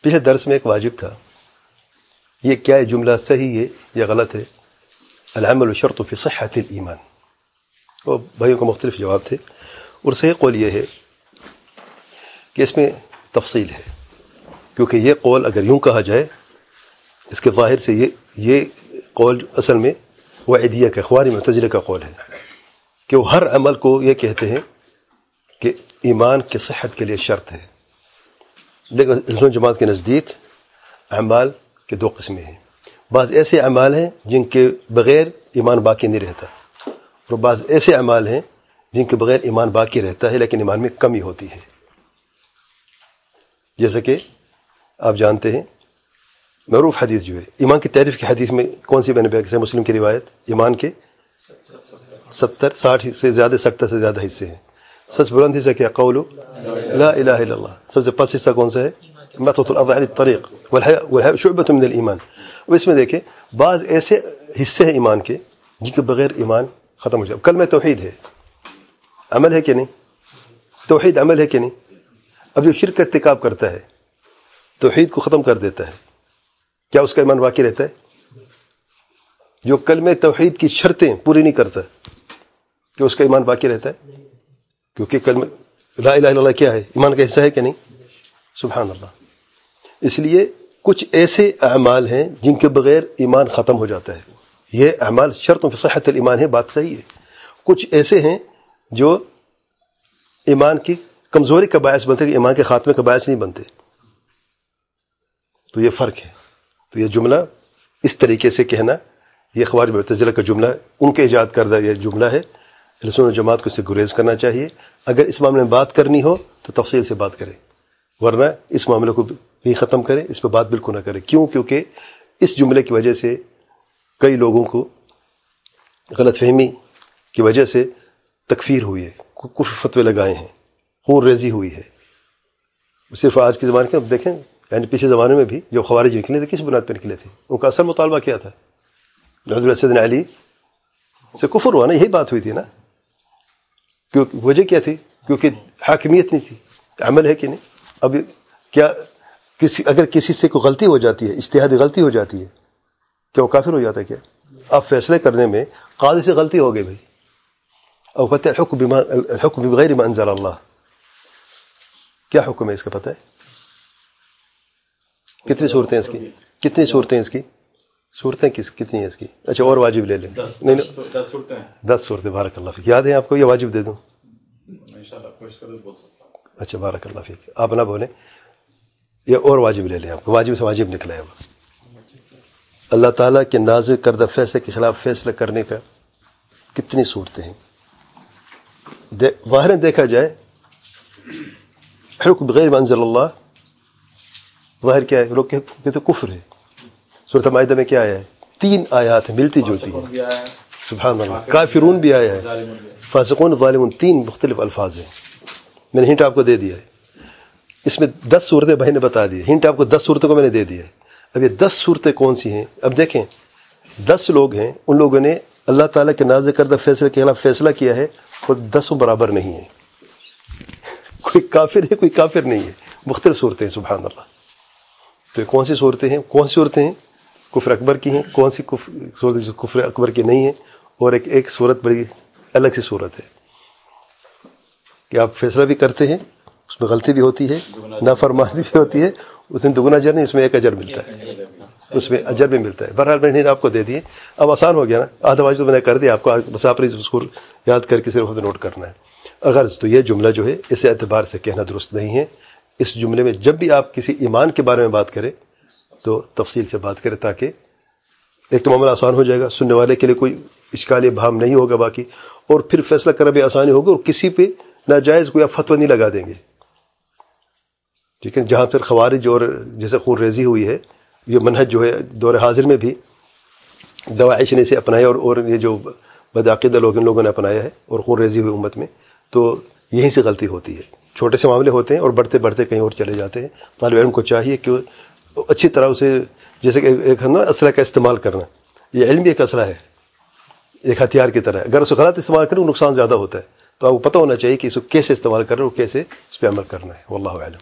پچھلے درس میں ایک واجب تھا۔ یہ کیا ہے؟ جملہ صحیح ہے یا غلط ہے۔ العمل شرط فی صحت الایمان۔ اور بھائیوں کو مختلف جواب تھے۔ اور صحیح قول یہ ہے کہ اس میں تفصیل ہے۔ کیونکہ یہ قول اگر یوں کہا جائے، اس کے ظاہر سے یہ یہ قول اصل میں وہ عیدیہ کا اخباری متجلے کا قول ہے۔ کہ وہ ہر عمل کو یہ کہتے ہیں کہ ایمان کی صحت کے لیے شرط ہے۔ لیکن رسول جماعت کے نزدیک اعمال کے دو قسمیں ہیں۔ بعض ایسے اعمال ہیں جن کے بغیر ایمان باقی نہیں رہتا، اور بعض ایسے اعمال ہیں جن کے بغیر ایمان باقی رہتا ہے، لیکن ایمان میں کمی ہوتی ہے۔ جیسے کہ آپ جانتے ہیں، معروف حدیث جو ہے، ایمان کی تعریف کی حدیث میں کون سی بین سے مسلم کی روایت، ایمان کے ستر، ساٹھ سے زیادہ ستر سے زیادہ حصے ہیں۔ سب بلند حصہ کیا قول لا الہ الا اللہ سب سے پس حصہ کون سا ہے مطلب الأضع الطریق والحیاء شعبت من الایمان اب اس میں دیکھیں بعض ایسے حصے ہیں ایمان کے جن کے بغیر ایمان ختم ہو جائے کلمہ توحید ہے عمل ہے کہ نہیں توحید عمل ہے کہ نہیں اب جو شرک ارتکاب کرتا ہے توحید کو ختم کر دیتا ہے، کیا اس کا ایمان باقی رہتا ہے؟ جو کلمہ توحید کی شرطیں پوری نہیں کرتا کہ اس کا ایمان باقی رہتا ہے؟ کیونکہ کلمہ لا الہ الا اللہ کیا ہے؟ ایمان کا حصہ ہے کہ نہیں؟ سبحان اللہ اس لیے کچھ ایسے اعمال ہیں جن کے بغیر ایمان ختم ہو جاتا ہے۔ یہ اعمال شرطوں صحت الایمان ہے، بات صحیح ہے۔ کچھ ایسے ہیں جو ایمان کی کمزوری کا باعث بنتے کہ ایمان کے خاتمے کا باعث نہیں بنتے۔ تو یہ فرق ہے۔ تو یہ جملہ اس طریقے سے کہنا، یہ اخبار معتزلہ کا جملہ، ان کے ایجاد کردہ یہ جملہ ہے۔ رسول جماعت کو اسے گریز کرنا چاہیے۔ اگر اس معاملے میں بات کرنی ہو تو تفصیل سے بات کرے ورنہ اس معاملے کو بھی ختم کرے اس پہ بات بالکل نہ کرے کیوں؟ کیونکہ اس جملے کی وجہ سے کئی لوگوں کو غلط فہمی کی وجہ سے تکفیر ہوئی ہے۔ کچھ فتوے لگائے ہیں۔ خون ریزی ہوئی ہے۔ صرف آج کے زمانے کے اب دیکھیں یعنی پچھلے زمانے میں بھی جو خوارج نکلے تھے، کس بنیاد پہ نکلے تھے؟ ان کا اصل مطالبہ کیا تھا؟ حضرت علی سے کفر ہوا نا، یہی بات ہوئی تھی نا؟ کیونکہ وجہ کیا تھی؟ کیونکہ حاکمیت نہیں تھی، عمل ہے کہ نہیں؟ اب کیا کسی، اگر کسی سے کوئی غلطی ہو جاتی ہے، اشتہادی غلطی ہو جاتی ہے، کیا وہ کافر ہو جاتا ہے کیا؟ اب فیصلے کرنے میں قاضی سے غلطی ہو گئی بھائی۔ اب پتہ ہے حکم الحکم بغیر ما انزل اللہ۔ کیا حکم ہے اس کا پتہ ہے؟ کتنی صورتیں اس کی؟ کتنی صورتیں اس کی؟ صورتیں کس کتنی ہیں اس کی؟ اچھا اور واجب لے لیں۔ نہیں دس صورتیں۔ بارک اللہ فیق یاد ہیں آپ کو یہ واجب دے دوں؟ اچھا بارک اللہ فیق آپ نہ بولیں۔ یہ اور واجب لے لیں آپ کو۔ واجب سے واجب نکلا ہے اللہ تعالیٰ کے نازل کردہ فیصلے کے خلاف فیصلہ کرنے کا کتنی صورتیں ہیں؟ واہر دیکھا جائے حکم بغیر منزل اللہ ظاہر کیا ہے لوگ کہتے کفر ہے۔ صورت معاہدہ میں کیا آیا ہے؟ تین آیات ہیں ملتی جلتی ہیں۔ سبحان اللہ۔ کافرون بھی آیا ہے۔ فاسقون ظالمون تین مختلف الفاظ ہیں۔ میں نے ہنٹ آپ کو دے دیا ہے۔ اس میں دس صورتیں بھائی نے بتا دی ہنٹ آپ کو دس صورتوں کو میں نے دے دیا ہے۔ اب یہ دس صورتیں کون سی ہیں؟ اب دیکھیں دس لوگ ہیں۔ ان لوگوں نے اللہ تعالیٰ کے نازک کردہ فیصلے کے خلاف فیصلہ کیا ہے اور دسوں برابر نہیں ہیں۔ کوئی کافر ہے کوئی کافر نہیں ہے۔ مختلف صورتیں ہیں سبحان اللہ۔ تو یہ کون سی صورتیں ہیں؟ کون سی صورتیں ہیں؟ کفر اکبر کی ہیں؟ کون سی صورت جو کفر اکبر کی نہیں ہیں؟ اور ایک ایک صورت بڑی الگ سی صورت ہے۔ کہ آپ فیصلہ بھی کرتے ہیں، اس میں غلطی بھی ہوتی ہے، نافرمانی بھی ہوتی ہے، اس میں دگنا اجر نہیں، اس میں ایک اجر ملتا ہے۔ اس میں اجر بھی ملتا ہے۔ بہرحال میں نے آپ کو دے دیے۔ اب آسان ہو گیا نا۔ آدھا واجب تو میں نے کر دیا۔ آپ کو بس آپ نے اس کو یاد کر کے صرف نوٹ کرنا ہے۔ اگر تو یہ جملہ جو ہے، اس اعتبار سے کہنا درست نہیں ہے۔ اس جملے میں جب بھی آپ کسی ایمان کے بارے میں بات کریں تو تفصیل سے بات کریں تاکہ ایک تو معاملہ آسان ہو جائے گا، سننے والے کے لیے کوئی اشکال بھام نہیں ہوگا باقی، اور پھر فیصلہ کرنا بھی آسانی ہوگی اور کسی پہ ناجائز کوئی آپ فتویٰ نہیں لگا دیں گے۔ ٹھیک ہے، جہاں پھر خوارج اور جیسے خون ریزی ہوئی ہے، یہ منہج جو ہے دور حاضر میں بھی دواعش نے اسے اپنایا اور اور یہ جو بدعقیدہ لوگ ان لوگوں نے اپنایا ہے اور خون ریزی ہوئی امت میں، تو یہیں سے غلطی ہوتی ہے۔ چھوٹے سے معاملے ہوتے ہیں اور بڑھتے بڑھتے کہیں اور چلے جاتے ہیں۔ طالب علم کو چاہیے کہ اچھی طرح اسے جیسے کہ ایک نا، اسلحہ کا استعمال کرنا۔ یہ علم بھی ایک اسلحہ ہے۔ ایک ہتھیار کی طرح۔ اگر اسے غلط استعمال کریں نقصان زیادہ ہوتا ہے۔ تو آپ کو پتہ ہونا چاہیے کہ اس کو کیسے استعمال کرنا اور کیسے اس پہ عمل کرنا ہے۔ واللہ علم